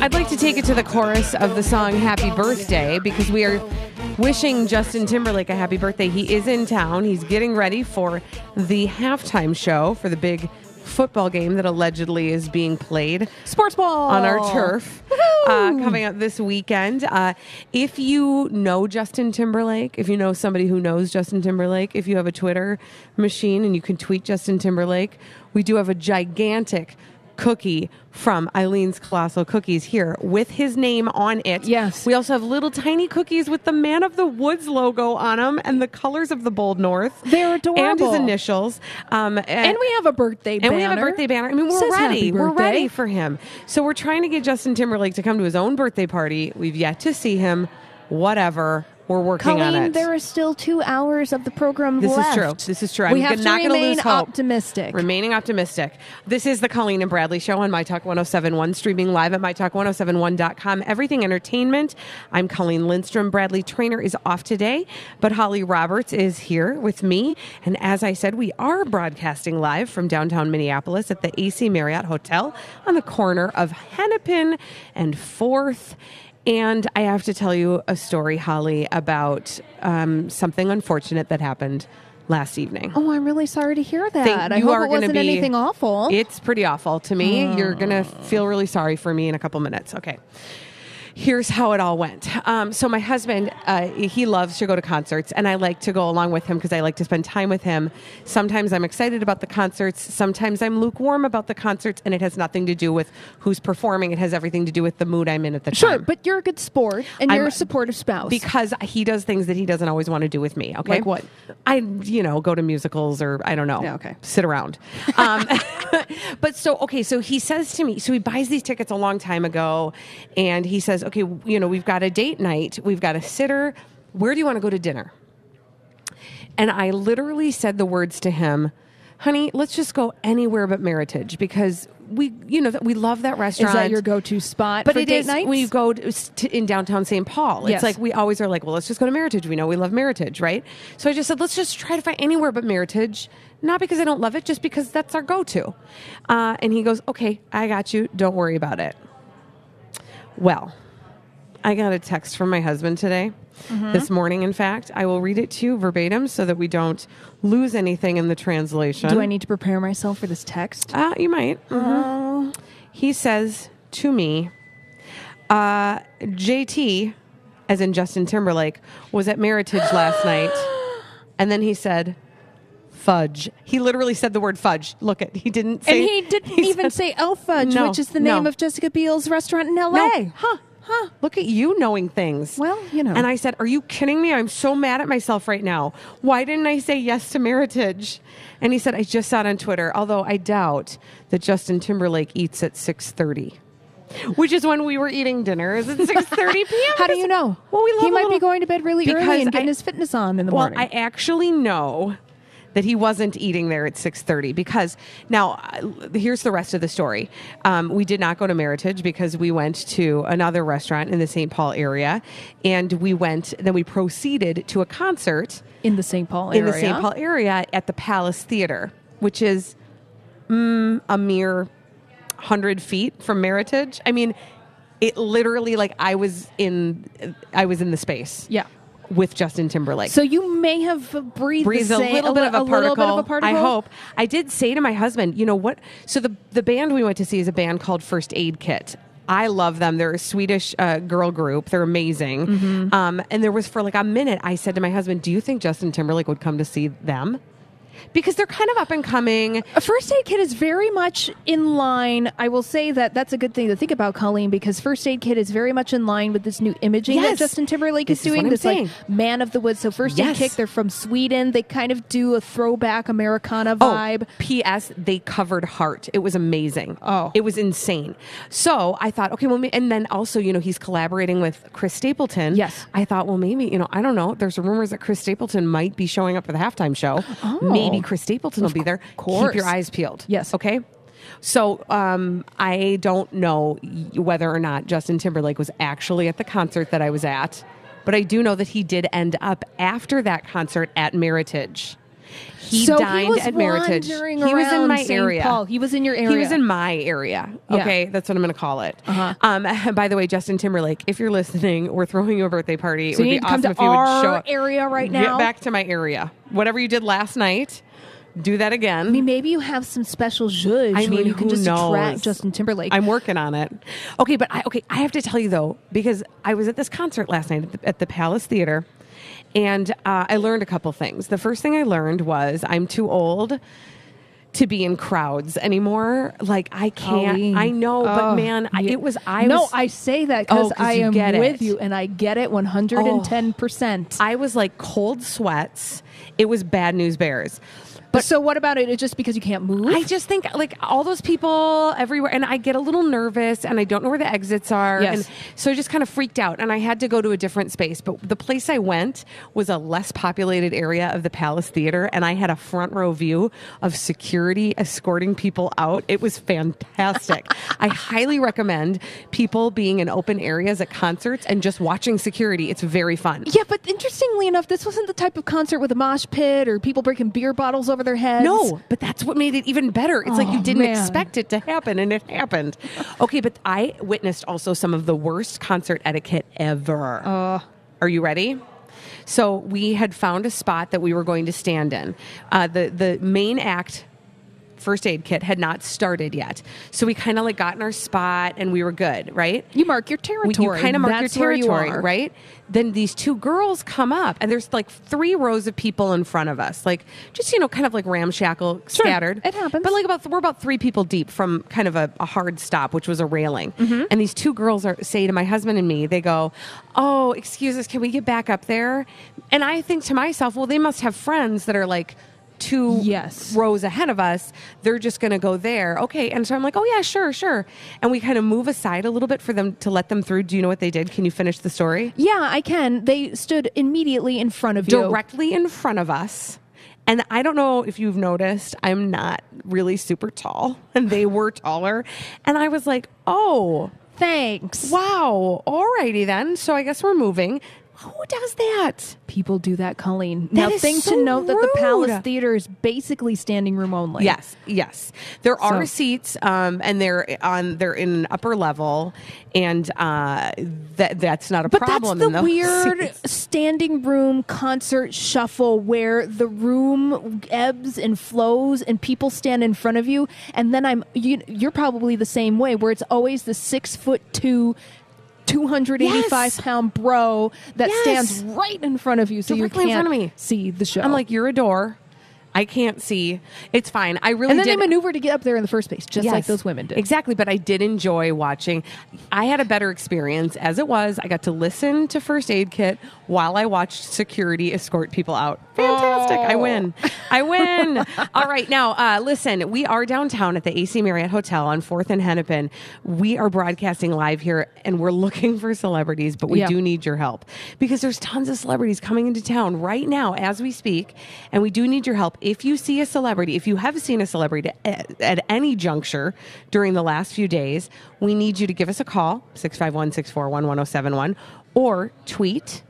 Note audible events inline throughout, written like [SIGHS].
I'd like to take it to the chorus of the song Happy Birthday because we are wishing Justin Timberlake a happy birthday. He is in town. He's getting ready for the halftime show for the big football game that allegedly is being played Sports ball on our turf uh, coming up this weekend. Uh, if you know Justin Timberlake, if you know somebody who knows Justin Timberlake, if you have a Twitter machine and you can tweet Justin Timberlake, we do have a gigantic cookie from Eileen's Colossal Cookies here with his name on it. Yes. We also have little tiny cookies with the Man of the Woods logo on them and the colors of the Bold North. They're adorable. And his initials. Um, And we have a birthday banner. and banner. we have a birthday banner. I mean, we're Says ready. We're ready for him. So we're trying to get Justin Timberlake to come to his own birthday party. We've yet to see him. Whatever. We're working on Colleen, it. there are still two hours of the program This is true. This is true. We I'm have to not going to remain lose hope. optimistic. Remaining optimistic. This is the Colleen and Bradley Show on My Talk 1071, streaming live at MyTalk1071.com. Everything Entertainment. I'm Colleen Lindstrom. Bradley Trainer is off today, but Holly Roberts is here with me. And as I said, we are broadcasting live from downtown Minneapolis at the AC Marriott Hotel on the corner of Hennepin and 4th. And I have to tell you a story, Holly, about um, something unfortunate that happened last evening. Oh, I'm really sorry to hear that. Think I you hope are it wasn't be- anything awful. It's pretty awful to me. You're going to feel really sorry for me in a couple minutes. Okay. Here's how it all went. Um, so my husband, uh, he loves to go to concerts, and I like to go along with him because I like to spend time with him. Sometimes I'm excited about the concerts. Sometimes I'm lukewarm about the concerts, and it has nothing to do with who's performing. It has everything to do with the mood I'm in at the sure, time. Sure, but you're a good sport and I'm- you're a supportive spouse. because he does things that he doesn't always want to do with me. Okay, Like what? I, you know, go to musicals or I don't know. Yeah, okay. sit around. Um, [LAUGHS] but so okay, so he says to me, so he buys these tickets a long time ago, and he says, okay, you know, we've got a date night, we've got a sitter. Where do you want to go to dinner? And I literally said the words to him, honey, let's just go anywhere but Meritage because we, you know, that we love that restaurant. Is that your go-to spot But for it date is nights? when you go to, to, in downtown St. Paul. It's like we always are like, well, let's just go to Meritage. We know we love Meritage, right? So I just said, let's just try to find anywhere but Meritage. Not because I don't love it, just because that's our go-to. Uh, and he goes, okay, I got you. Don't worry about it. Well, I got a text from my husband today. Mm-hmm. This morning, in fact, I will read it to you verbatim so that we don't lose anything in the translation. Do I need to prepare myself for this text? Uh, you might. Mhm. He says to me, uh, JT, as in Justin Timberlake, was at Meritage last night. [GASPS] And then he said, fudge. He literally said the word fudge. Look at, he didn't say. and he didn't [LAUGHS] even said- say Au Fudge, No, which is the no. name of Jessica Biel's restaurant in LA. No. Huh. Huh. Look at you knowing things. Well, you know. And I said, Are you kidding me? I'm so mad at myself right now. Why didn't I say yes to Meritage? And he said, I just saw it on Twitter, although I doubt that Justin Timberlake eats at 6.30. Which is when we were eating dinner. Is it 6.30 [LAUGHS] p.m.? How do you know? Well, we love he might little- be going to bed really early and getting I- his fitness on in the well, morning. I actually know that he wasn't eating there at 6.30 because now here's the rest of the story um, we did not go to meritage because we went to another restaurant in the st paul area and we went then we proceeded to a concert in the St. Paul in area. the st paul area at the palace theater which is mm, a mere 100 feet from meritage i mean it literally like i was in i was in the space Yeah. With justin timberlake So you may have breathed, breathe the a same- little bit of a, particle. little bit of a particle. I hope. I did say to my husband, you know what? So the the band we went to see is a band called First Aid Kit. I love them. They're a Swedish uh, girl group. They're amazing. Mm-hmm. Um, and there was for like a minute, I said to my husband, "Do you think Justin Timberlake would come to see them?" Because they're kind of up and coming. A first aid kit is very much in line. I will say that that's a good thing to think about, Colleen, because first aid kit is very much in line with this new imaging Yes. that Justin Timberlake This is is doing. I'm this like man of the woods. So first Yes. aid kit, they're from Sweden. They kind of do a throwback Americana Oh, vibe. P.S. They covered Heart. It was amazing. Oh. it was insane. So I thought, okay, well, and then also, you know, he's collaborating with Chris Stapleton. Yes. I thought, well, maybe, you know, I don't know. There's rumors that Chris Stapleton might be showing up for the halftime show. Oh. Maybe Chris Stapleton will be there. course. Keep your eyes peeled. Yes. Okay. So um, I don't know whether or not Justin Timberlake was actually at the concert that I was at, but I do know that he did end up after that concert at Meritage. He so dined he was at Meritage. He was in my St. area. Paul. He was in your area. He was in my area. Yeah. Okay, that's what I'm going to call it. Uh-huh. Um, [LAUGHS] by the way, Justin Timberlake, if you're listening, we're throwing you a birthday party. It So would you be awesome to if you would show up. area right now. Get back to my area. Whatever you did last night, do that again. I mean, maybe you have some special judge I mean, you can just attract knows? Justin Timberlake. I'm working on it. Okay, but I, okay, I have to tell you though, because I was at this concert last night at the, at the Palace Theater, and uh, I learned a couple things. The first thing I learned was I'm too old to be in crowds anymore. Like I can't. Colleen. I know, but Oh, man, I, it was I no, was I say that because Oh, I am get with it. you, and I get it 110. percent I was like cold sweats. It was bad news bears. But so, what about it? It's just because you can't move. I just think like all those people everywhere, and I get a little nervous, and I don't know where the exits are, Yes. and so I just kind of freaked out, and I had to go to a different space. But the place I went was a less populated area of the Palace Theater, and I had a front row view of security escorting people out. It was fantastic. [LAUGHS] I highly recommend people being in open areas at concerts and just watching security. It's very fun. yeah, but interestingly enough, this wasn't the type of concert with a mosh pit or people breaking beer bottles over their heads. No, but that's what made it even better. It's like you Oh, didn't man. expect it to happen, and it happened. Okay, but I witnessed also some of the worst concert etiquette ever. Uh. Are you ready? So we had found a spot that we were going to stand in. Uh, the the main act first aid kit had not started yet, so we kind of like got in our spot and we were good, right? You mark your territory. You kind of mark That's your where you territory, right? Then these two girls come up, and there's like three rows of people in front of us, like just you know, kind of like ramshackle, scattered. it happens. But like about we're about three people deep from kind of a, a hard stop, which was a railing. Mm-hmm. And these two girls are say to my husband and me, they go, "Oh, excuse us, can we get back up there?" And I think to myself, well, they must have friends that are like two Yes. rows ahead of us. They're just going to go there. Okay. And so I'm like, oh, yeah, sure, sure. And we kind of move aside a little bit for them to let them through. Do you know what they did? Can you finish the story? Yeah, I can. They stood immediately in front of you. Directly in front of us. And I don't know if you've noticed, I'm not really super tall, [LAUGHS] and they were taller. And I was like, oh, Thanks. wow. Alrighty then. So I guess we're moving. Who does that? People do that, Colleen. now, is thing so to note that the Palace. Theater is basically standing room only. Yes, yes. There are seats, um, and they're on. They're in an upper level, and uh, that that's not a But problem. that's the weird [LAUGHS] seats. standing room concert shuffle where the room ebbs and flows and people stand in front of you. And then I'm, you, you're probably the same way where it's always the six foot two, 285 Yes. pound bro that Yes. stands right in front of you so Directly you can't front of me. see the show. I'm like, you're a door. I can't see. It's fine. I really and then did. they maneuver to get up there in the first place, just like those women did. Exactly, but I did enjoy watching. I had a better experience as it was. I got to listen to First Aid Kit while I watched security escort people out. Fantastic. I win. I win. [LAUGHS] All right. Now, uh, listen, we are downtown at the AC Marriott Hotel on 4th and Hennepin. We are broadcasting live here and we're looking for celebrities, but we Yeah. do need your help because there's tons of celebrities coming into town right now as we speak. And we do need your help. If you see a celebrity, if you have seen a celebrity at, at any juncture during the last few days, we need you to give us a call, 651 641 1071, or tweet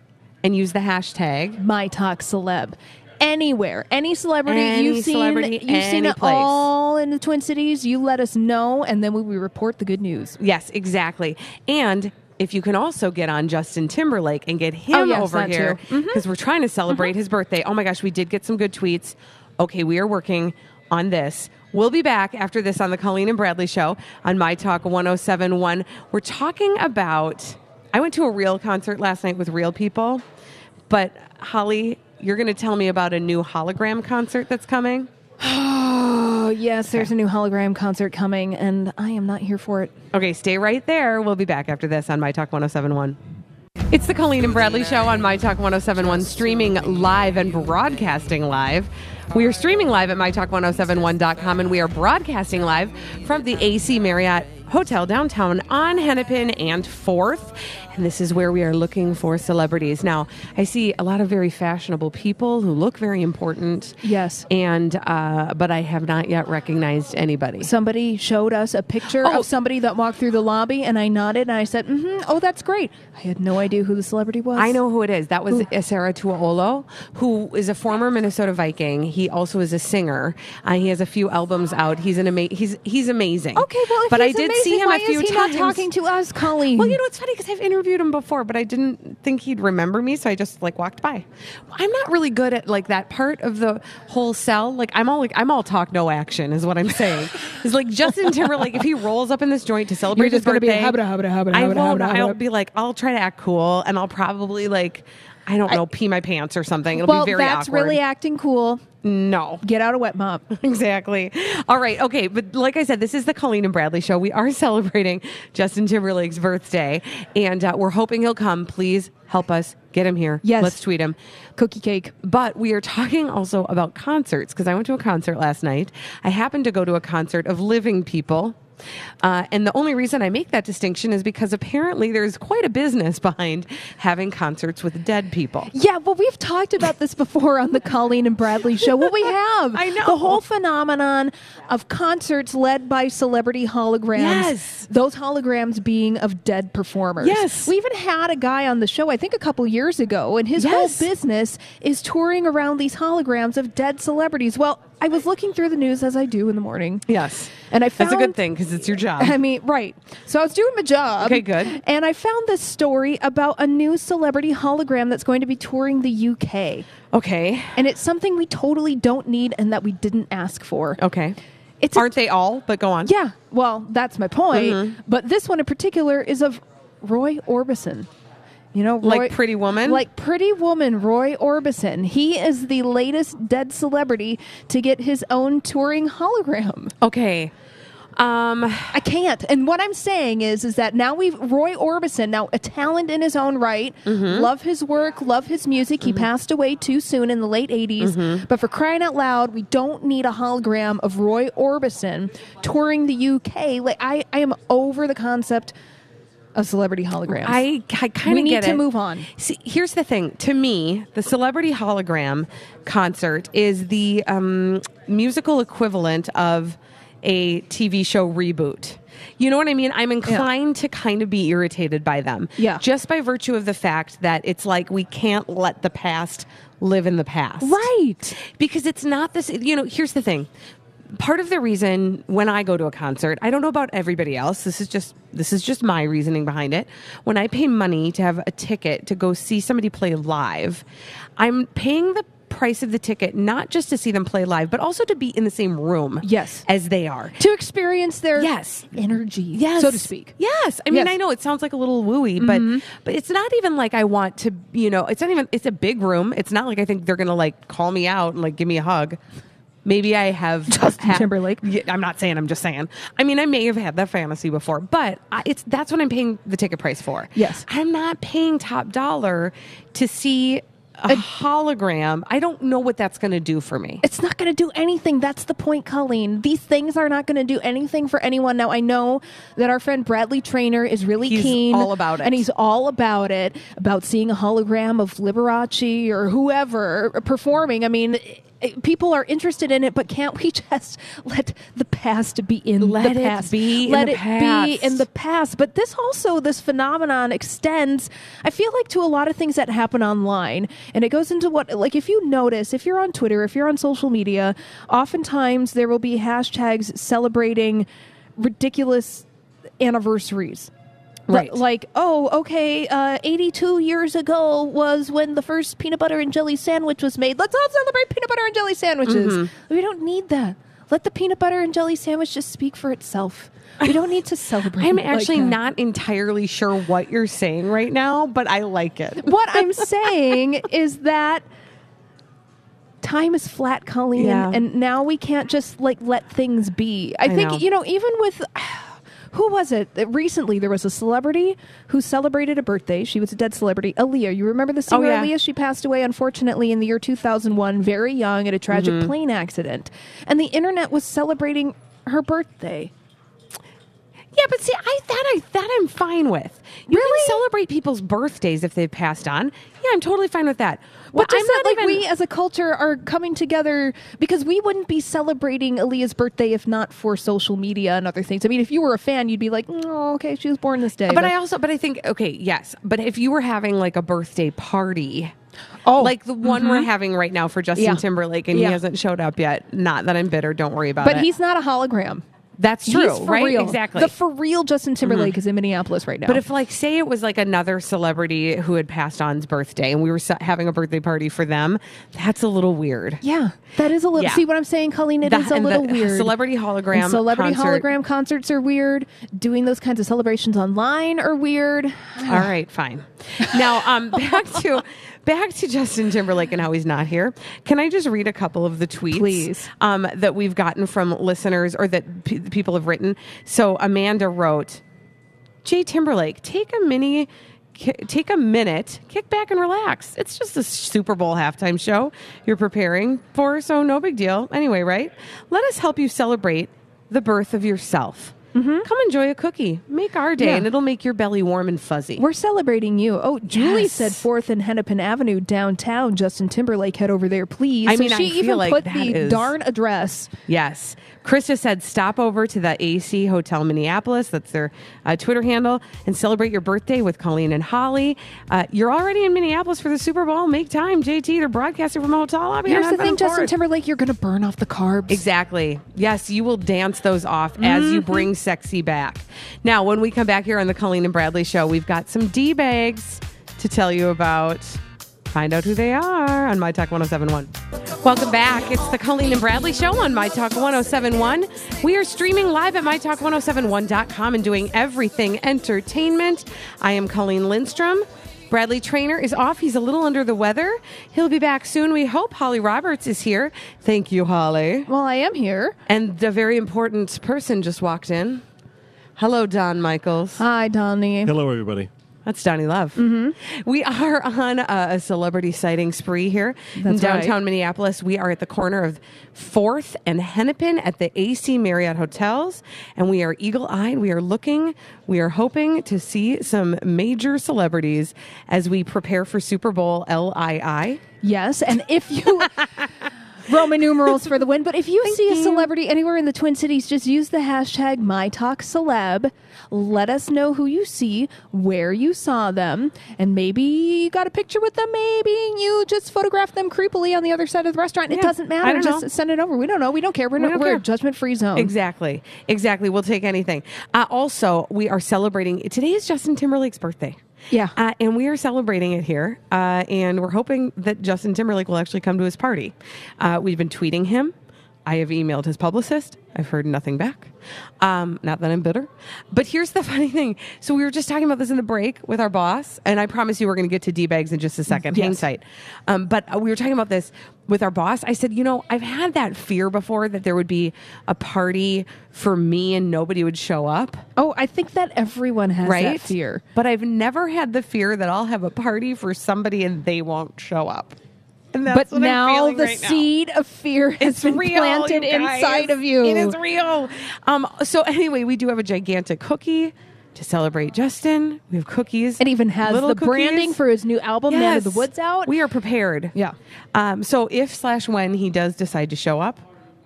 and use the hashtag. my talk celeb anywhere any celebrity Any you've seen celebrity, you've seen it place. all in the twin cities you let us know and then we report the good news Yes, exactly. And if you can also get on Justin Timberlake and get oh, him Oh, yes, over here because mm-hmm. we're trying to celebrate mm-hmm. his birthday. Oh my gosh, we did get some good tweets. Okay, we are working on this. We'll be back after this on the Colleen and Bradley show on My Talk 1071. We're talking about I went to a real concert last night with real people, but Holly, you're going to tell me about a new hologram concert that's coming? oh [SIGHS] yes there's a new hologram concert coming and i am not here for it Okay, stay right there. We'll be back after this on My Talk 1071. It's the Colleen and Bradley Show on My Talk 1071, streaming live and broadcasting live. We are streaming live at MyTalk1071.com and we are broadcasting live from the AC Marriott Hotel downtown on Hennepin and 4th. And this is where we are looking for celebrities. Now, I see a lot of very fashionable people who look very important. Yes. And, uh, but I have not yet recognized anybody. Somebody showed us a picture Oh. of somebody that walked through the lobby, and I nodded and I said, mm-hmm, "Oh, that's great." I had no idea who the celebrity was. I know who it is. That was Esera Tuaolo, who is a former Minnesota Viking. He also is a singer. Uh, he has a few albums out. He's an ama- he's he's amazing. Okay, well, but I did amazing, see him a few times. not talking to us, Colleen? Well, you know, it's funny because I've interviewed him before, but I didn't think he'd remember me, so I just like walked by. I'm not really good at like that part of the whole sell. Like I'm all like I'm all talk, no action, is what I'm saying. [LAUGHS] It's like Justin Timberlake if he rolls up in this joint to celebrate You're just his gonna be birthday, habba I won't. habba I'll be like I'll try to act cool, and I'll probably like. I don't know, pee my pants or something. It'll well, be very that's awkward. really acting cool. no. Get out a wet mop. [LAUGHS] Exactly. All right. Okay. But like I said, this is the Colleen and Bradley show. We are [LAUGHS] celebrating Justin Timberlake's birthday, and uh, we're hoping he'll come. Please help us get him here. Yes. Let's tweet him. Cookie cake. But we are [LAUGHS] talking also about concerts because I went to a concert last night. I happened to go to a concert of living people. Uh, and the only reason I make that distinction is because apparently there's quite a business behind having concerts with dead people. Yeah, well, we've talked about this before on the Colleen and Bradley show. Well, we [LAUGHS] have. I know. The whole phenomenon of concerts led by celebrity holograms. Yes. Those holograms being of dead performers. Yes. We even had a guy on the show, I think a couple years ago, and his Yes. whole business is touring around these holograms of dead celebrities. Well, I was looking through the news as I do in the morning. Yes. And I found That's a good thing because it's your job. I mean, right. So I was doing my job. Okay, good. And I found this story about a new celebrity hologram that's going to be touring the UK. Okay. And it's something we totally don't need and that we didn't ask for. Okay. It's Aren't they all? But go on. yeah, well, that's my point. Mm-hmm. But this one in particular is of Roy Orbison. You know, Roy, Like Pretty Woman? Like Pretty Woman, Roy Orbison. He is the latest dead celebrity to get his own touring hologram. Okay. Um, I can't. And what I'm saying is, is that now we've Roy Orbison, now a talent in his own right. Mm-hmm. Love his work, love his music. He passed away too soon in the late 80s. Mm-hmm. But for crying out loud, we don't need a hologram of Roy Orbison touring the UK. Like I, I am over the concept of celebrity hologram. I, I kind we of need to it. move on. See, here's the thing. To me, the celebrity hologram concert is the um, musical equivalent of a TV show reboot. You know what I mean? I'm inclined to kind of be irritated by them. Yeah. Just by virtue of the fact that it's like we can't let the past live in the past. Right. because it's not this you know here's the thing part of the reason when i go to a concert i don't know about everybody else this is just this is just my reasoning behind it when i pay money to have a ticket to go see somebody play live i'm paying the price of the ticket not just to see them play live but also to be in the same room Yes. as they are To experience their Yes. energy, yes. so to speak. Yes. I mean, Yes. Mm-hmm. I know it sounds like a little wooey, but but it's not even like I want to, you know, it's not even it's a big room. It's not like I think they're going to like call me out and like give me a hug. Maybe I have [LAUGHS] Justin Timberlake. I'm not saying. I'm just saying. I mean, I may have had that fantasy before, but I, it's that's what I'm paying the ticket price for. Yes. I'm not paying top dollar to see a hologram. I don't know what that's going to do for me. It's not going to do anything. That's the point, Colleen. These things are not going to do anything for anyone. Now, I know that our friend Bradley Trainer is really He's keen. all about it. And he's all about it, about seeing a hologram of Liberace or whoever performing. I mean, people are interested in it, but can't we [LAUGHS] just let the past be in Let the it past? be let it past. be in the past. But this also, this phenomenon extends, I feel like, to a lot of things that happen online. And it goes into what, like, if you notice, if you're on Twitter, if you're on social media, oftentimes there will be hashtags celebrating ridiculous anniversaries. Right. Like, oh, okay, uh, 82 years ago was when the first peanut butter and jelly sandwich was made. Let's all celebrate peanut butter and jelly sandwiches. Mm-hmm. We don't need that. Let the peanut butter and jelly sandwich just speak for itself. We don't need to [LAUGHS] celebrate. I'm like actually that. not entirely sure what you're saying right now, but I like it. [LAUGHS] What I'm [LAUGHS] saying is that time is flat, Colleen, Yeah. and now we can't just like let things be. I, I think know. you know, even with. Who was it? that Recently, there was a celebrity who celebrated a birthday. She was a dead celebrity. Aaliyah. You remember the singer Oh, yeah. Aaliyah? She passed away, unfortunately, in the year 2001, very young, at a tragic Mm-hmm. plane accident. And the internet was celebrating her birthday. Yeah, but see, I that I that I'm fine with. You Really? can celebrate people's birthdays if they've passed on. Yeah, I'm totally fine with that. But I'm that, not like even- we as a culture are coming together because we wouldn't be celebrating Aaliyah's birthday if not for social media and other things. I mean, if you were a fan, you'd be like, mm, "Oh, okay, she was born this day." But I also, but I think, okay, yes. But if you were having like a birthday party, Oh, like the one we're mm-hmm. having right now for Justin Yeah. Timberlake, and Yeah. he hasn't showed up yet. Not that I'm bitter. Don't worry about but it. But he's not a hologram. That's true, right? real. Exactly. Mm-hmm. The for real Justin Timberlake is in Minneapolis right now. but if, like, say it was like another celebrity who had passed on's birthday, and we were having a birthday party for them, that's a little weird. yeah, that is a little. Yeah. See what I'm saying, Colleen? It is a little the weird. Celebrity hologram, And celebrity concert. hologram concerts are weird. Doing those kinds of celebrations online are weird. All right, fine. Now, um, [LAUGHS] back to back to Justin Timberlake and how he's not here. Can I just read a couple of the tweets, Please. um, that we've gotten from listeners or that p- people have written? So Amanda wrote, "Jay Timberlake, take a mini." Take a minute, kick back and relax. It's just a Super Bowl halftime show you're preparing for, so no big deal. Anyway, right? Let us help you celebrate the birth of yourself. Come enjoy a cookie. Make our day, Mm-hmm. Yeah. and it'll make your belly warm and fuzzy. We're celebrating you. Oh, Julie Yes. said Fourth and Hennepin Avenue downtown. Justin Timberlake, head over there, please. I So mean, I she feel even like put the is- darn address. Yes. Krista said, stop over to the AC Hotel Minneapolis. That's their uh, Twitter handle and celebrate your birthday with Colleen and Holly. Uh, you're already in Minneapolis for the Super Bowl. Make time, JT. They're broadcasting from a hotel lobby. Here's the thing, Justin Timberlake, you're going to burn off the carbs. Exactly. Yes, you will dance those off as you Mm-hmm. bring sexy back. Now, when we come back here on the Colleen and Bradley show, we've got some D bags to tell you about. Find out who they are on My Talk 1071. Welcome back. It's the Colleen and Bradley show on My Talk 1071. We are streaming live at MyTalk1071.com and doing everything entertainment. I am Colleen Lindstrom. Bradley Trainer is off. He's a little under the weather. He'll be back soon. We hope Holly Roberts is here. Thank you, Holly. Well, I am here. And a very important person just walked in. Hello, Don Michaels. Hi, Donnie. Hello, everybody. That's Donnie Love. Mm-hmm. We are on a, a celebrity sighting spree here in downtown right. Minneapolis. We are at the corner of Fourth and Hennepin at the AC Marriott Hotels, and we are eagle eyed. We are looking, we are hoping to see some major celebrities as we prepare for Super Bowl LII. Yes, and if you [LAUGHS] Roman numerals for the win, but if you see a celebrity anywhere in the Twin Cities, just use the hashtag MyTalkCeleb. Let us know who you see, where you saw them, and maybe you got a picture with them. Maybe you just photographed them creepily on the other side of the restaurant. It doesn't I matter. Just know. send it over. We don't know. We don't care. We're, We don't we're care. a judgment-free zone. Exactly. Exactly. We'll take anything. Uh, also, we are celebrating. Today is Justin Timberlake's birthday. Yeah. Uh, and we are celebrating it here. Uh, and we're hoping that Justin Timberlake will actually come to his party. Uh, we've been tweeting him. I have emailed his publicist. I've heard nothing back. Um, not that I'm bitter. But here's the [LAUGHS] funny thing. So we were just talking about this in the break with our boss, and I promise you we're going to get to D bags in just a second. Hang Yes. tight. Um, but we were talking about this with our boss. I said, you know, I've had that fear before that there would be a party for me and nobody would show up Oh, I think that everyone has right? that fear. But I've never had the fear that I'll have a party for somebody and they won't show up. And that's But now the right now. seed of fear has It's been real, planted inside of you. It is real. Um, so anyway, we do have a gigantic cookie to celebrate Justin. We have cookies. It even has the branding for his new album, Man of the Woods, out. We are prepared. Yeah. Um, so if slash when he does decide to show up,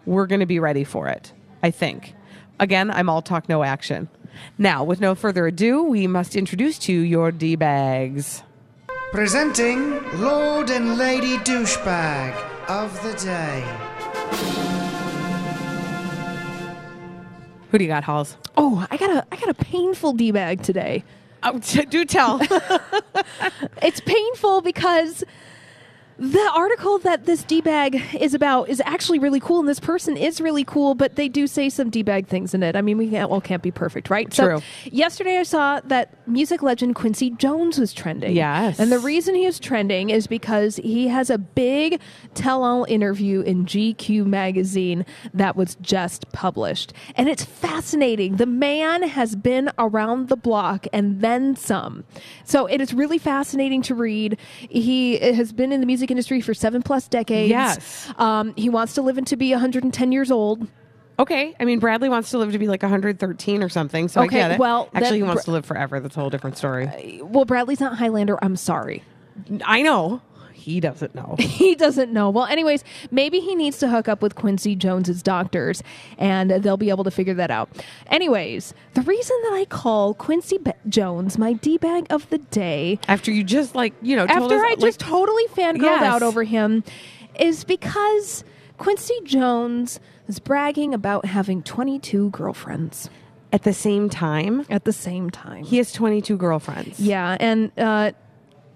we're going to be ready for it. I think. Again, I'm all talk, no action. Now, with no further ado, we must introduce to you your d bags. Presenting Lord and Lady Douchebag of the Day. Who do you got, Halls? oh, I got a I got a painful d bag today. Oh, t- [LAUGHS] do tell. [LAUGHS] It's painful because the article that this d bag is about is actually really cool, and this person is really cool, but they do say some d bag things in it. I mean, we can't, all can't be perfect, right? True. So yesterday, I saw that music legend Quincy Jones was trending. Yes. and the reason he is trending is because he has a big tell-all interview in GQ magazine that was just published, and it's fascinating. The man has been around the block and then some, so it is really fascinating to read. He has been in the music industry for seven plus decades. Yes. um, he wants to live and to be 110 years old. Okay, I mean Bradley wants to live to be like 113 or something, so Okay, I get it. well, actually, he wants Bra- to live forever. That's a whole different story. Well, Bradley's not Highlander. I'm sorry. I know he doesn't know. [LAUGHS] He doesn't know. Well, anyways, maybe he needs to hook up with Quincy Jones's doctors and they'll be able to figure that out. Anyways, the reason that I call Quincy Jones my D bag of the day After you just like you know told after us, I like, just totally fangirled Yes. out over him is because Quincy Jones is bragging about having 22 girlfriends at the same time at the same time. he has 22 girlfriends. yeah, and uh,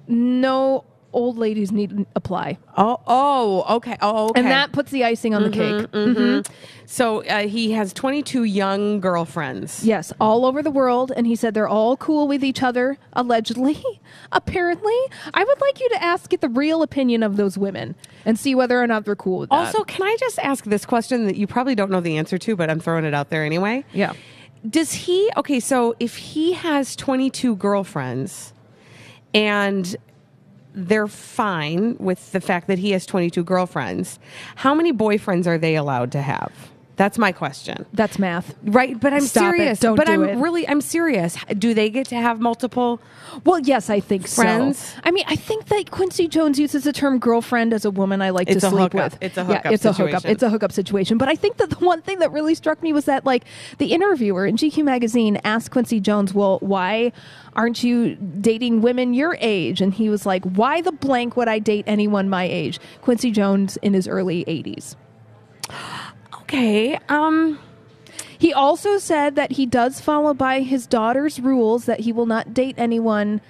no old ladies need to apply. Oh, oh, okay. Oh, okay. And that puts the icing on the cake. Mhm. So uh, he has 22 young girlfriends. Yes, all over the world. And he said they're all cool with each other, allegedly. [LAUGHS] Apparently. I would like you to ask get the real opinion of those women and see whether or not they're cool with that. Also, can I just ask this question that you probably don't know the answer to, but I'm throwing it out there anyway? yeah. Does he, okay, so if he has 22 girlfriends and they're fine with the fact that he has 22 girlfriends, how many boyfriends are they allowed to have? That's my question. That's math. Right, but I'm Stop it. serious. Don't but do I'm it. really I'm serious. Do they get to have multiple Well, yes, I think Friends? so. I mean, I think that Quincy Jones uses the term girlfriend as a woman I like It's to sleep hookup. with. It's a Yeah, hookup it's a hookup. It's a hookup situation. But I think that the one thing that really struck me was that, like, the interviewer in GQ magazine asked Quincy Jones, "Well, why aren't you dating women your age?" And he was like, "Why the blank would I date anyone my age?" Quincy Jones in his early 80s. Okay. Um He also said that he does follow by his daughter's rules that he will not date anyone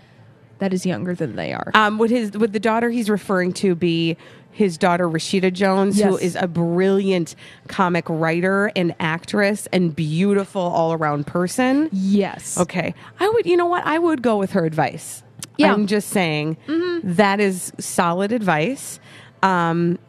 that is younger than they are. um would his would the daughter he's referring to be his daughter Rashida Jones, who Yes. is a brilliant comic writer and actress and beautiful all around person. yes. Okay. I would, you know what? I would go with her advice. Yeah. I'm just saying that is solid advice. Um,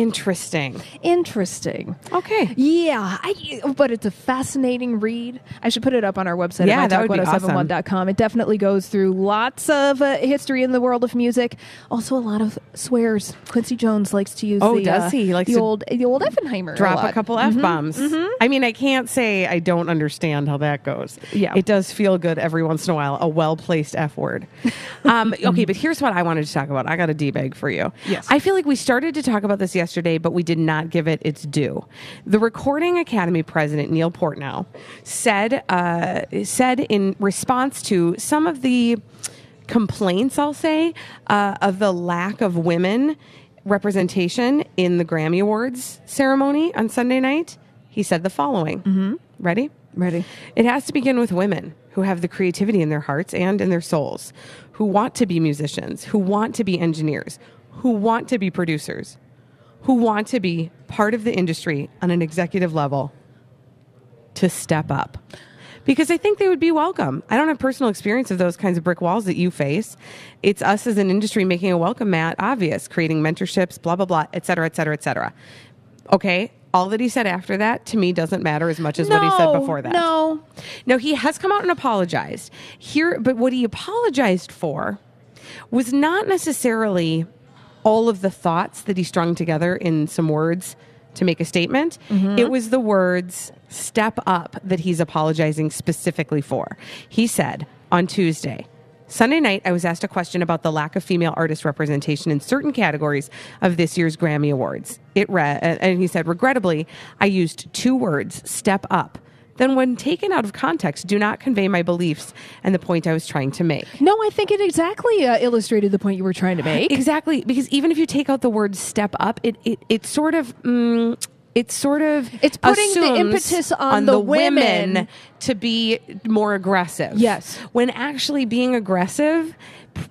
interesting. Interesting. Okay. Yeah, I, but it's a fascinating read. I should put it up on our website Yeah, at that would be mytalk1071.com. It definitely goes through lots of uh, history in the world of music. Also, a lot of swears. Quincy Jones likes to use Oh, the, does uh, he? He likes the old the old Effenheimer. Drop a, lot. couple F bombs. I mean, I can't say I don't understand how that goes. Yeah. It does feel good every once in a while, a well placed F word. [LAUGHS] um, okay, but here's what I wanted to talk about. I got a D bag for you. Yes. I feel like we started to talk about this yesterday, but we did not give it its due. The Recording Academy president, Neil Portnow, said, uh, said in response to some of the complaints, I'll say, uh, of the lack of women representation in the Grammy Awards ceremony on Sunday night, he said the following. Mm-hmm. Ready? Ready? It has to begin with women who have the creativity in their hearts and in their souls, who want to be musicians, who want to be engineers, who want to be producers, who want to be part of the industry on an executive level to step up. Because I think they would be welcome. I don't have personal experience of those kinds of brick walls that you face. It's us as an industry making a welcome mat obvious, creating mentorships, blah, blah, blah, et cetera, et cetera, et cetera. Okay. All that he said after that to me doesn't matter as much as what he said before that. No. No, he has come out and apologized. Here, but what he apologized for was not necessarily all of the thoughts that he strung together in some words to make a statement. Mm-hmm. It was the words step up that he's apologizing specifically for. He said on Tuesday, Sunday night, I was asked a question about the lack of female artist representation in certain categories of this year's Grammy Awards. It read, and he said, regrettably, I used two words, step up. Then, when taken out of context, do not convey my beliefs and the point I was trying to make. No, I think it exactly uh, illustrated the point you were trying to make. Exactly, because even if you take out the word "step up," it it, it sort of mm, it sort of It's putting the impetus on the women. to be more aggressive. Yes. when actually being aggressive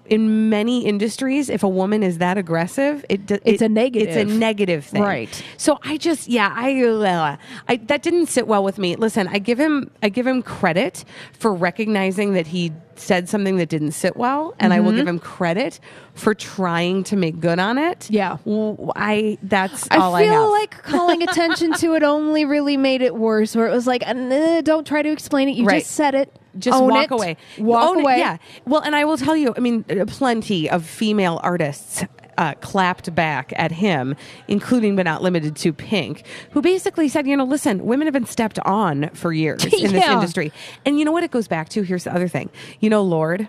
in many industries, if a woman is that aggressive, it, d- It's it- a negative. It's a negative thing, Right. So I just yeah, I, uh, I that didn't sit well with me. Listen, I give him I give him credit for recognizing that he said something that didn't sit well, and I will give him credit for trying to make good on it. Mm-hmm. Yeah. I that's I all feel I have. like calling [LAUGHS] attention to it only really made it worse. Where it was like, nah, don't try to explain it. You Right. just said it. just Own walk it. away. Walk Own it, away. Yeah. Well, and I will tell you, I mean, uh, plenty of female artists uh, clapped back at him, including but not limited to Pink, who basically said, you know, listen, women have been stepped on for years [LAUGHS] in this industry. And you know what it goes back to? Here's the other thing. You know, Lorde,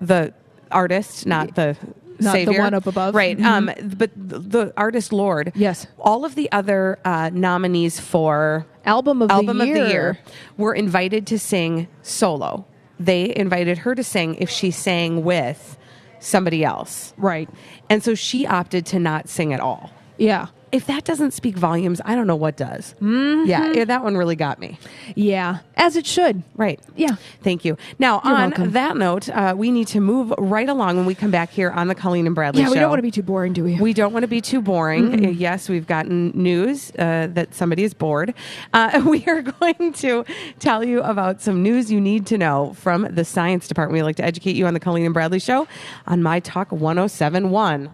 the artist, not the Not the one up above? Right. Mhm. Um, but the, the artist Lorde. Yes. All of the other uh, nominees for Album of album the year. of the year were invited to sing solo. They invited her to sing if she sang with somebody else. Right. And so she opted to not sing at all. Yeah. If that doesn't speak volumes, I don't know what does. Mm-hmm. Yeah, yeah, that one really got me. Yeah. As it should. Right. Yeah. Thank you. Now, You're on welcome. that note, uh, we need to move right along when we come back here on the Colleen and Bradley Yeah, show. we don't want to be too boring, do we? We don't want to be too boring. Uh, Yes, we've gotten news uh, that somebody is bored. Uh, [LAUGHS] we are going to tell you about some news you need to know from the science department. We like to educate you on the Colleen and Bradley show on My Talk 1071.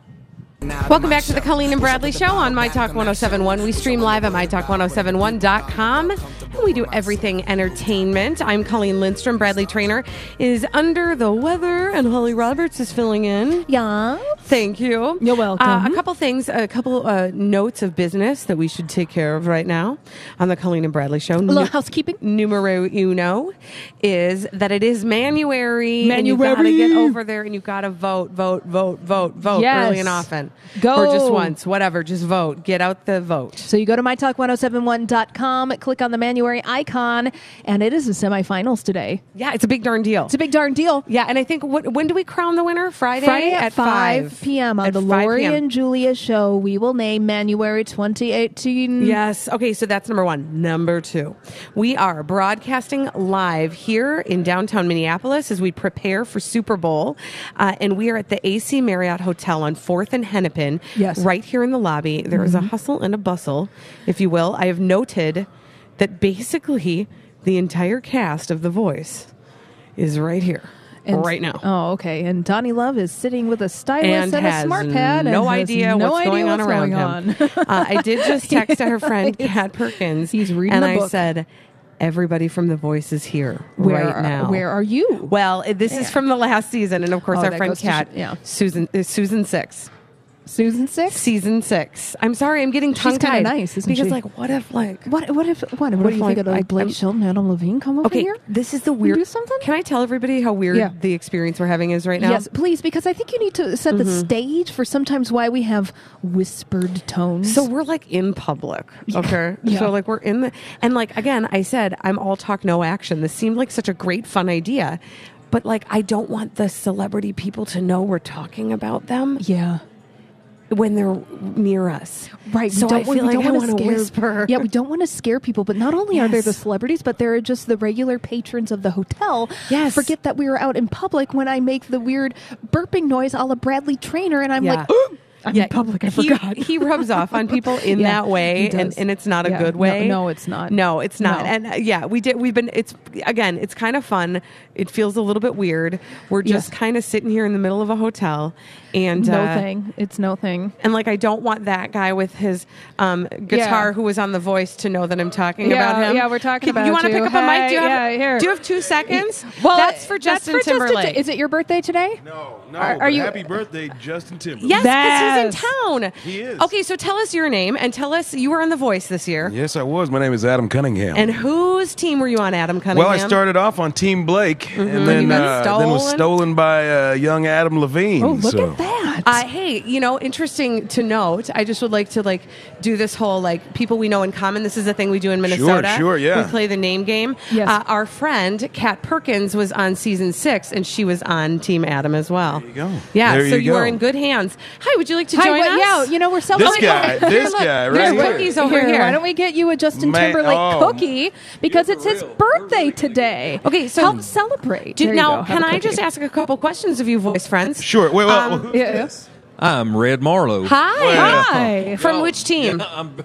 Welcome back to the Colleen and Bradley Show on My Talk 1071. We stream live at MyTalk1071.com and we do everything entertainment. I'm Colleen Lindstrom. Bradley Trainer is under the weather and Holly Roberts is filling in. yeah. Thank you. You're welcome. Uh, a couple things, a couple uh, notes of business that we should take care of right now on the Colleen and Bradley Show. A little housekeeping. Numero uno is that it is Manuary. And You've got to get over there and you've got to vote, vote, vote, vote, vote Yes. early and often. Go. Or just once, whatever. Just vote. Get out the vote. So you go to mytalk1071.com, click on the Manuary icon, and it is the semifinals today. Yeah, it's a big darn deal. It's a big darn deal. yeah, and I think what, when do we crown the winner? Friday, Friday at, 5 p.m. on At the 5 Lori and Julia show, we will name Manuary 2018. Yes. Okay. So that's number one. Number two, we are broadcasting live here in downtown Minneapolis as we prepare for Super Bowl. Uh, and we are at the AC Marriott Hotel on 4th and Hennepin. Yes. Mm-hmm. Right here in the lobby. There is a hustle and a bustle, if you will. I have noted that basically the entire cast of The Voice is right here. And- right now. Oh, okay. And Donnie Love is sitting with a stylus and, and, a smart pad. no and idea no what's idea going on what's around going him. on. uh, I did [LAUGHS] just text her friend Kat Perkins. He's reading and I book. said, "Everybody from The Voice is here where right are, now." Where are you? Well, this is from the last season, and of course, Oh, our friend Kat, sh- yeah. Susan, uh, Susan Six, Susan Six? season six. I'm sorry, I'm getting tongue kinda tied. nice, isn't because, she? like, what if, like, What? What if? What? What, if, do you like, I- Blake Shelton, and Adam Levine come over okay, here? this is the We weird. do something? Can I tell everybody how weird Yeah. the experience we're having is right now? Yes, please, because I think you need to set the Mm-hmm. stage for sometimes why we have whispered tones. So we're like in public, okay? [LAUGHS] Yeah. So like we're in the and like again, I said I'm all talk, no action. This seemed like such a great, fun idea, but like I don't want the celebrity people to know we're talking about them yeah. When they're near us, Right. So don't, I feel like don't I want to want to scare. whisper. [LAUGHS] Yeah, we don't want to scare people. But not only are there the celebrities, but there are just the regular patrons of the hotel. Yes. Forget that we were out in public when I make the weird burping noise a la Bradley Trainer, and I'm Yeah. [GASPS] [GASPS] like, I'm yeah, in public. I he, forgot. He rubs off on people [LAUGHS] in Yeah, that way, and, and it's not a Yeah, good way. no, it's not. No, it's not. No. And uh, yeah, we did. We've been. It's again. It's kind of fun. It feels a little bit weird. We're just Yes. kind of sitting here in the middle of a hotel, and no uh, thing. It's no thing. And like, I don't want that guy with his um, guitar Yeah. who was on The Voice to know that I'm talking Yeah, about him. yeah, we're talking Can- about You want to pick up a mic? Do you have? Hey, yeah, here. Do you have two seconds? Well, that's for Justin that's for Timberlake. Justin, is it your birthday today? No, no. Are- are but you- happy birthday, Justin Timberlake. Yes, because he's Yes. in town. He is. Okay, so tell us your name and tell us you were on The Voice this year. Yes, I was. My name is Adam Cunningham. And whose team were you on, Adam Cunningham? well, I started off on Team Blake, and then uh, then was stolen? stolen by uh, young Adam Levine. Oh, look so. at that. Uh, hey, you know, interesting to note. I just would like to like do this whole like people we know in common. This is a thing we do in Minnesota. sure, sure, yeah. We play the name game. Yes. Uh, our friend Kat Perkins was on season six, and she was on Team Adam as well. There you go. Yeah, There so you you are in good hands. Hi, would you like to Hi, join well, us? yeah, you know we're celebrating. This guy, Here, [LAUGHS] this look, guy there's right here. cookies over here. Why don't we get you a Justin Man, Timberlake oh. cookie because it's his birthday today? Okay, so- help celebrate. Do- now, can I just ask a couple questions of you, voice friends? Sure. Wait, well, Um, who's yeah, this? I'm Red Marlow. Hi. Well- Hi. From which team? [LAUGHS] I'm,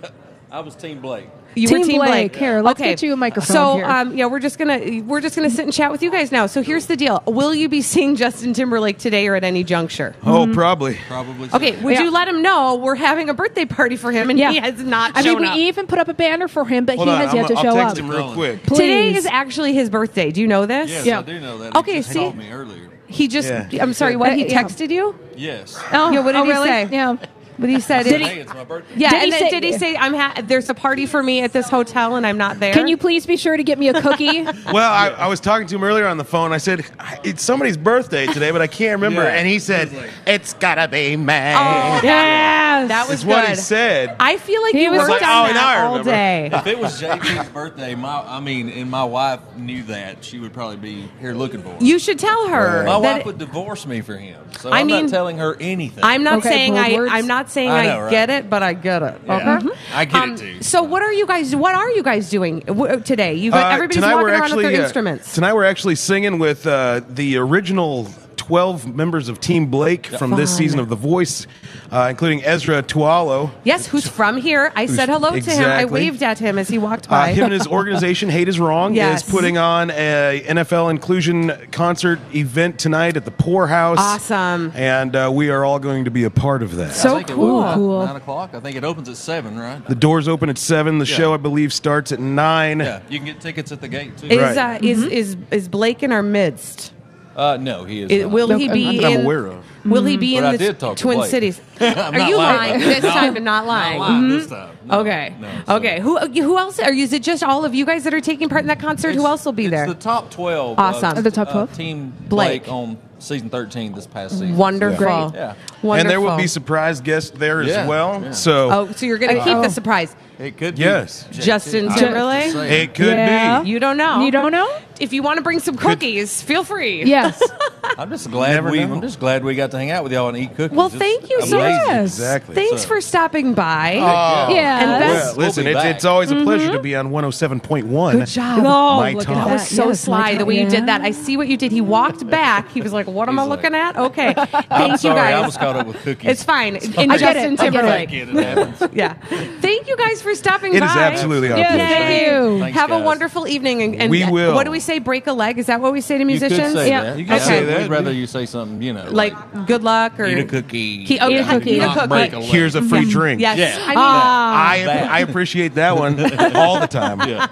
I was Team Blake. You Team were Team Blake. Blake. Here, let's get you a microphone So, here. um, yeah, we're just gonna we're just gonna sit and chat with you guys now. So here's the deal: Will you be seeing Justin Timberlake today or at any juncture? Oh, probably. Probably. so. Okay, would Yeah. you let him know we're having a birthday party for him and Yeah. he has not I mean, we up? even put up a banner for him, but Hold he on, has I'm, yet to I'll show text up. him real quick. Please. Today is actually his birthday. Do you know this? Yes, Yeah. I do know that. Okay, He just see- called me earlier. He just. Yeah. I'm sorry. What he texted you? Yes. Oh, Yeah, what did oh, he really? say? Yeah. But he said. Did it- hey, it's my birthday. Yeah, Did and he then say- did he say I'm ha- there's a party for me at this hotel and I'm not there? Can you please be sure to get me a cookie? [LAUGHS] Well, I, I was talking to him earlier on the phone. I said, it's somebody's birthday today, but I can't remember. Yeah. And he said, it's gotta be me. Oh, yes. that was Is what he good. said. I feel like He you was worked like, on "Oh, now I that all remember." day. If it was JP's birthday, my I mean, and my wife knew that, she would probably be here looking for him. You should tell her. my that wife would divorce me for him. So I I'm mean- not telling her anything. I'm not Okay, saying bold I. words. I'm not saying I I, know, right? get it, but I get it. Yeah. Okay. I get Um, it too. So what are you guys? What are you guys doing w- today? You got Uh, everybody's walking around with their uh, instruments. Tonight we're actually singing with uh, the original 12 members of Team Blake from this Fun. season of The Voice, uh, including Esera Tuaolo. yes, who's from here? I said hello to him. I exactly. waved at him as he walked Uh, by. him and his [LAUGHS] organization, Hate Is Wrong, Yes. is putting on a NFL inclusion concert event tonight at the Pourhouse. Awesome. And uh, we are all going to be a part of that. So I think it cool. was Cool. Nine o'clock. I think it opens at seven, right? the doors open at 7. The Yeah. show, I believe, starts at 9. Yeah, you can get tickets at the gate too. is Right. uh, is is is Blake in our midst? Uh, no, he is. I- not. will he be I'm- I'm in? aware of. Will he be But in I the did talk to Twin Blake. Cities? [LAUGHS] I'm Are not you lying. lying this No. time? and Not Not lying. lying Mhm. this time. No, Okay. no, so- okay. Who who else? Are you? Is it just all of you guys that are taking part in that concert? Who else will be it's there? the top 12. Awesome. Of, The top 12? Uh, team Blake. Blake. on season 13 this past season. Wonderful. Great. Yeah. Wonderful. And there will be surprise guests there Yeah, as well. yeah. So Oh, so you're going to keep Oh. the surprise. It could be. Yes. JT. Justin I Timberlake? say it could Yeah. be. You don't know. You don't know? If you want to bring some cookies, feel free. Yes. [LAUGHS] I'm just glad Never we. know. I'm just glad we got to hang out with y'all and eat cookies. Well, It's thank you so amazing. much. Yes. Exactly. Thanks So- for stopping by. Oh. Yeah. Oh. And Yes. Beth- Well, listen, We'll be it's, back. it's always a mm-hmm. pleasure to be on 107.1. Good job. Oh, My look top. at That was so Yes, my sly top- the way you did that. I see what you did. He walked [LAUGHS] back. He was like, "What am I He's looking at?" Okay, [LAUGHS] thank I'm you sorry, I guys. was caught up with cookies. It's fine. In I get Justin it. I get it. Timberlake. Thank you. It happens. Yeah. Thank you guys for stopping It by. is absolutely our Yes, pleasure. thank you. Thanks, Have a wonderful evening. And, and We will. What do we say? Break a leg? Is that what we say to You musicians? could say Yeah. that. You could say that. We'd rather you say something, you know, Like good luck or eat a cookie. He- oh, Eat a yeah, cookie. eat a Not cookie. break a leg. Here's a free drink. Yes. Yeah. I mean, Ah. I, That. I appreciate that one [LAUGHS] all the time. Yeah.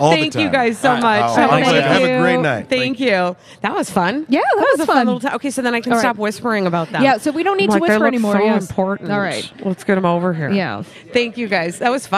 All thank the time. you guys so much. Oh, Have a my nice pleasure. Have a great night. Thank you. That was fun. Yeah, that was, was a fun fun. little time. Okay, so then I can All right. stop whispering about them. Yeah, so we don't need to like, they whisper look anymore, So yes. important. All right. let's get them over here. Yeah. Thank you guys. That was fun.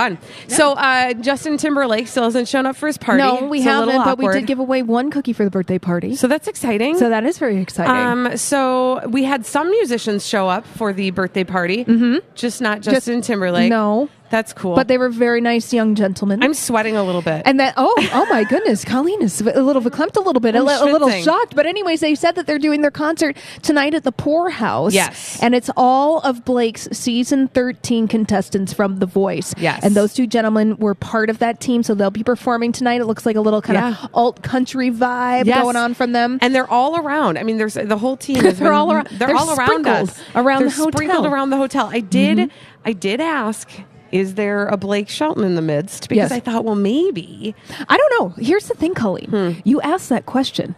So uh, Justin Timberlake still hasn't shown up for his party. No, we It's haven't, but we did give away one cookie for the birthday party. So that's exciting. So that is very exciting. Um, so we had some musicians show up for the birthday party, mm-hmm. just not Justin Timberlake. no. That's cool. but they were very nice young gentlemen. I'm sweating a little bit. and that oh oh my goodness, Colleen is a little verklempt, a little bit, a, a little shocked. But anyways, they said that they're doing their concert tonight at the Pourhouse. Yes. and it's all of Blake's season 13 contestants from The Voice. Yes. and those two gentlemen were part of that team, so they'll be performing tonight. It looks like a little kind Yeah. of alt country vibe Yes. going on from them. and they're all around. I mean, there's the whole team. [LAUGHS] Has They're all around- They're, they're all around us. around they're the hotel. sprinkled around the hotel. I did. Mm-hmm. I did ask. Is there a Blake Shelton in the midst? Because Yes. I thought, well, maybe. I don't know. Here's the thing, Colleen. Hmm. You asked that question.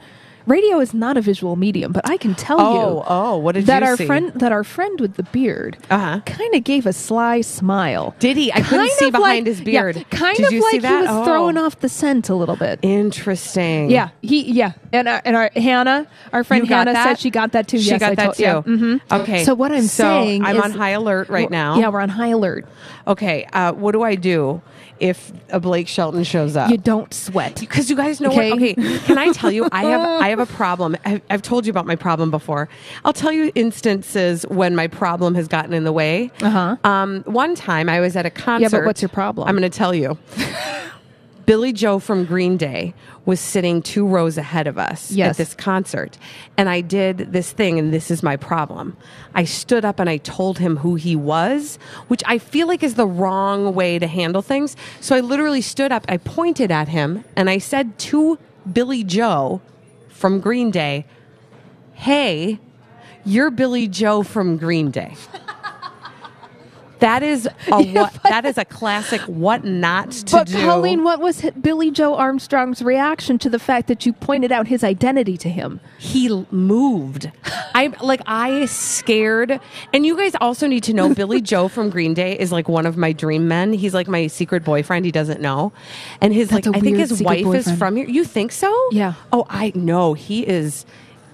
Radio is not a visual medium, but I can tell Oh, you oh, what did that you our see? friend that our friend with the beard Uh-huh. kind of gave a sly smile. Did he? I couldn't see behind like- his beard. Yeah, kind Did of like he was Oh. throwing off the scent a little bit. Interesting. Yeah, he yeah, and our, and our Hannah, our friend Hannah that? said she got that too. She yes, got I that told- too. yeah, mhm. Okay. So what I'm So saying, I'm is- on high alert right now. Yeah, we're on high alert. Okay. Uh, what do I do if a Blake Shelton shows up? You don't sweat. because you guys know Okay. what okay can i tell you i have [LAUGHS] i have a problem I've, I've told you about my problem before i'll tell you instances when my problem has gotten in the way Uh-huh. um, one time i was at a concert Yeah, but what's your problem? i'm going to tell you billie joe from green day was sitting two rows ahead of us Yes. at this concert. And i did this thing and this is my problem. I stood up and i told him who he was which i feel like is the wrong way to handle things. So i literally stood up i pointed at him and i said to billie joe from green day hey you're billie joe from green day [LAUGHS] that is a [LAUGHS] what that is a classic what not to But do But Colleen, what was Billie Joe Armstrong's reaction to the fact that you pointed out his identity to him? he moved. I like I scared. And you guys also need to know [LAUGHS] Billy Joe from Green Day is like one of my dream men. He's like my secret boyfriend. He doesn't know. And his That's like I think his wife is from here. You think so? Yeah. Oh, I know. He is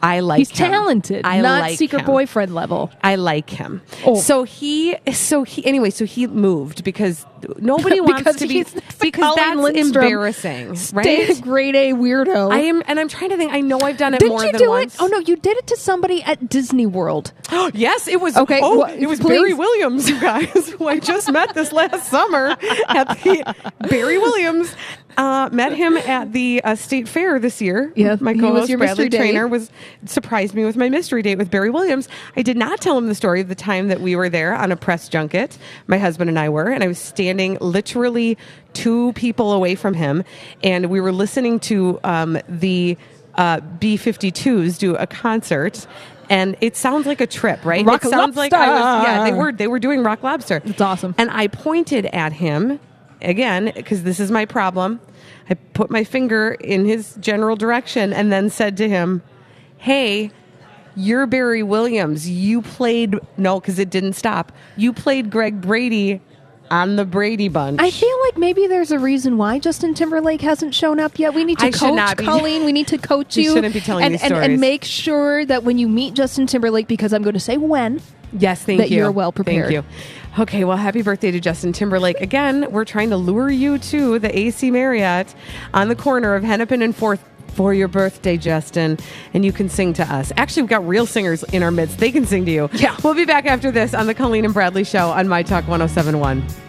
I like him. He's him. talented, I not like secret him. boyfriend level. I like him. Oh. So he, so he, anyway, so he moved because nobody [LAUGHS] wants to be, [LAUGHS] because that's Lindstrom, embarrassing, Stay right? a grade A weirdo. I am, and I'm trying to think. I know I've done it Didn't more you than do once. it? Oh no, you did it to somebody at Disney World. [GASPS] yes, it was. Okay, oh, it was please. Barry Williams, [LAUGHS] you guys, who I just met this last summer at the Barry Williams. Uh, met him at the uh, state fair this year. Yeah, my co-host Bradley. Trainer was surprised me with my mystery date with Barry Williams. I did not tell him the story of the time that we were there on a press junket. My husband and I were, and I was standing literally two people away from him, and we were listening to um, the uh, B52s do a concert. And it sounds like a trip, right? Rock it sounds like I was, yeah, they were they were doing Rock Lobster. It's awesome. And I pointed at him again because this is my problem. I put my finger in his general direction and then said to him, "Hey, you're Barry Williams. You played no, because it didn't stop. You played Greg Brady on the Brady Bunch. I feel like maybe there's a reason why Justin Timberlake hasn't shown up yet. We need to I coach [LAUGHS] Colleen. We need to coach We you. shouldn't be telling and, these and, and make sure that when you meet Justin Timberlake, because I'm going to say when, Yes, thank that you. you're well prepared. Thank you. Okay, well, happy birthday to Justin Timberlake. Again, we're trying to lure you to the AC Marriott on the corner of Hennepin and 4th for your birthday, Justin, and you can sing to us. Actually, we've got real singers in our midst. They can sing to you. Yeah. We'll be back after this on the Colleen and Bradley Show on My Talk 1071.